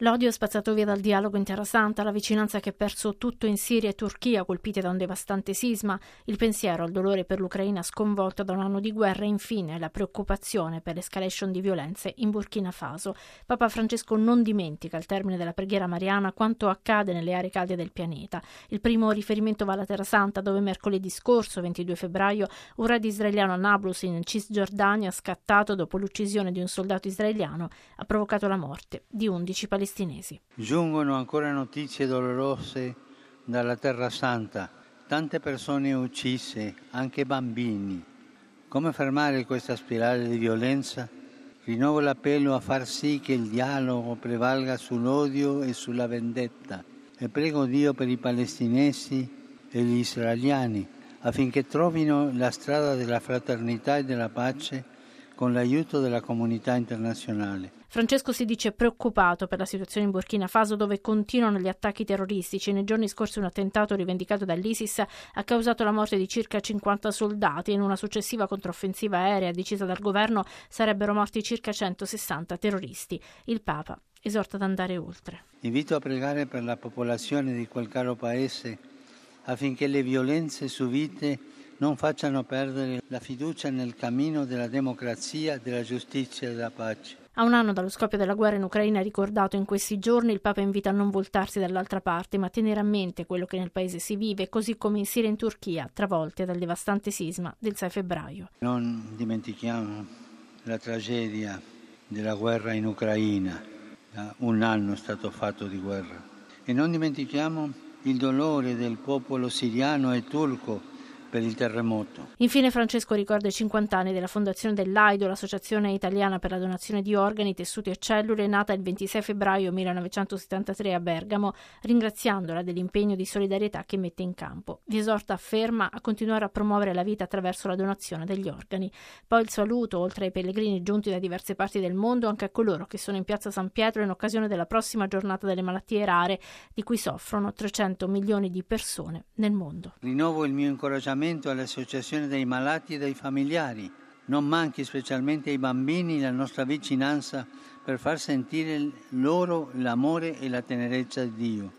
L'odio è spazzato via dal dialogo in Terra la vicinanza che ha perso tutto in Siria e Turchia, colpite da un devastante sisma, il pensiero al dolore per l'Ucraina sconvolta da un anno di guerra e infine la preoccupazione per l'escalation di violenze in Burkina Faso. Papa Francesco non dimentica al termine della preghiera mariana quanto accade nelle aree calde del pianeta. Il primo riferimento va alla Terra Santa, dove mercoledì scorso, 22 febbraio, un raid israeliano a Nablus in Cisgiordania, scattato dopo l'uccisione di un soldato israeliano, ha provocato la morte di 11 palestinesi palestinesi. Giungono ancora notizie dolorose dalla Terra Santa, tante persone uccise, anche bambini. Come fermare questa spirale di violenza? Rinnovo l'appello a far sì che il dialogo prevalga sull'odio e sulla vendetta e prego Dio per i palestinesi e gli israeliani affinché trovino la strada della fraternità e della pace con l'aiuto della comunità internazionale. Francesco si dice preoccupato per la situazione in Burkina Faso dove continuano gli attacchi terroristici. Nei giorni scorsi un attentato rivendicato dall'ISIS ha causato la morte di circa 50 soldati e in una successiva controffensiva aerea decisa dal governo sarebbero morti circa 160 terroristi. Il Papa esorta ad andare oltre. Invito a pregare per la popolazione di quel caro paese affinché le violenze subite non facciano perdere la fiducia nel cammino della democrazia, della giustizia e della pace. A un anno dallo scoppio della guerra in Ucraina ricordato in questi giorni, il Papa invita a non voltarsi dall'altra parte, ma a tenere a mente quello che nel paese si vive, così come in Siria e in Turchia, travolte dal devastante sisma del 6 febbraio. Non dimentichiamo la tragedia della guerra in Ucraina. Un anno è stato fatto di guerra. E non dimentichiamo il dolore del popolo siriano e turco per il terremoto. Infine Francesco ricorda i 50 anni della fondazione dell'AIDO, l'Associazione Italiana per la Donazione di Organi, Tessuti e Cellule, nata il 26 febbraio 1973 a Bergamo, ringraziandola dell'impegno di solidarietà che mette in campo. Vi esorta, afferma, a continuare a promuovere la vita attraverso la donazione degli organi. Poi il saluto, oltre ai pellegrini giunti da diverse parti del mondo, anche a coloro che sono in piazza San Pietro in occasione della prossima giornata delle malattie rare, di cui soffrono 300 milioni di persone nel mondo. Rinnovo il mio incoraggiamento incoraggiamento alle dei malati e dei familiari. Non manchi specialmente ai bambini la nostra vicinanza per far sentire loro l'amore e la tenerezza di Dio.